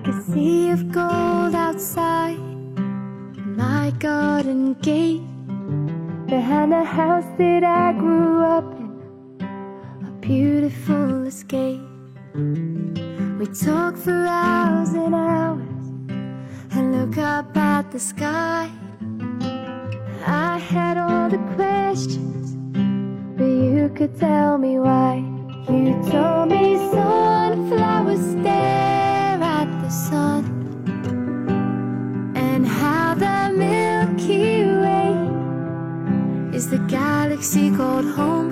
like a sea of gold outside. My garden gate. Behind the house that I grew up in. A beautiful escape. We talk for hours and hours and look up at the sky. I had all the questions but you could tell me why. You told me is the galaxy called home.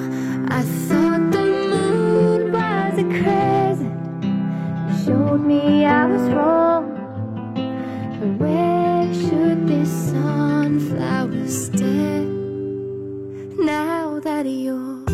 I thought the moon was a crescent. You showed me I was wrong. But where should this sunflower stare now that you're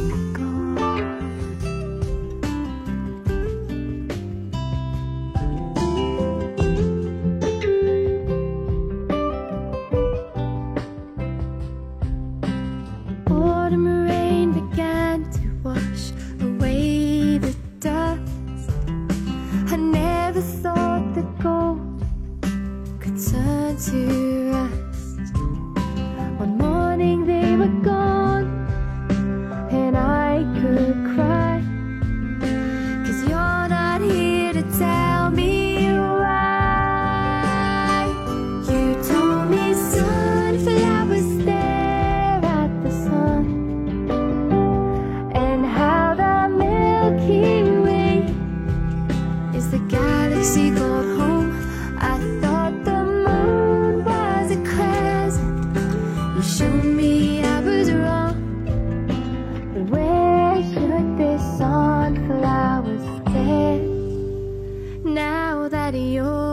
now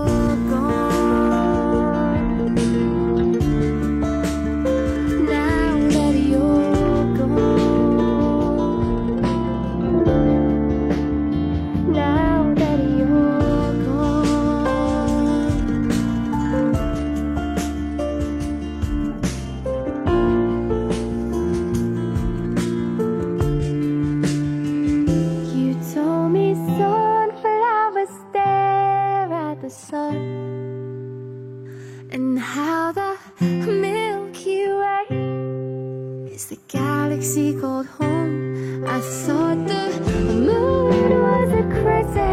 galaxy called home. I thought the moon was a crescent.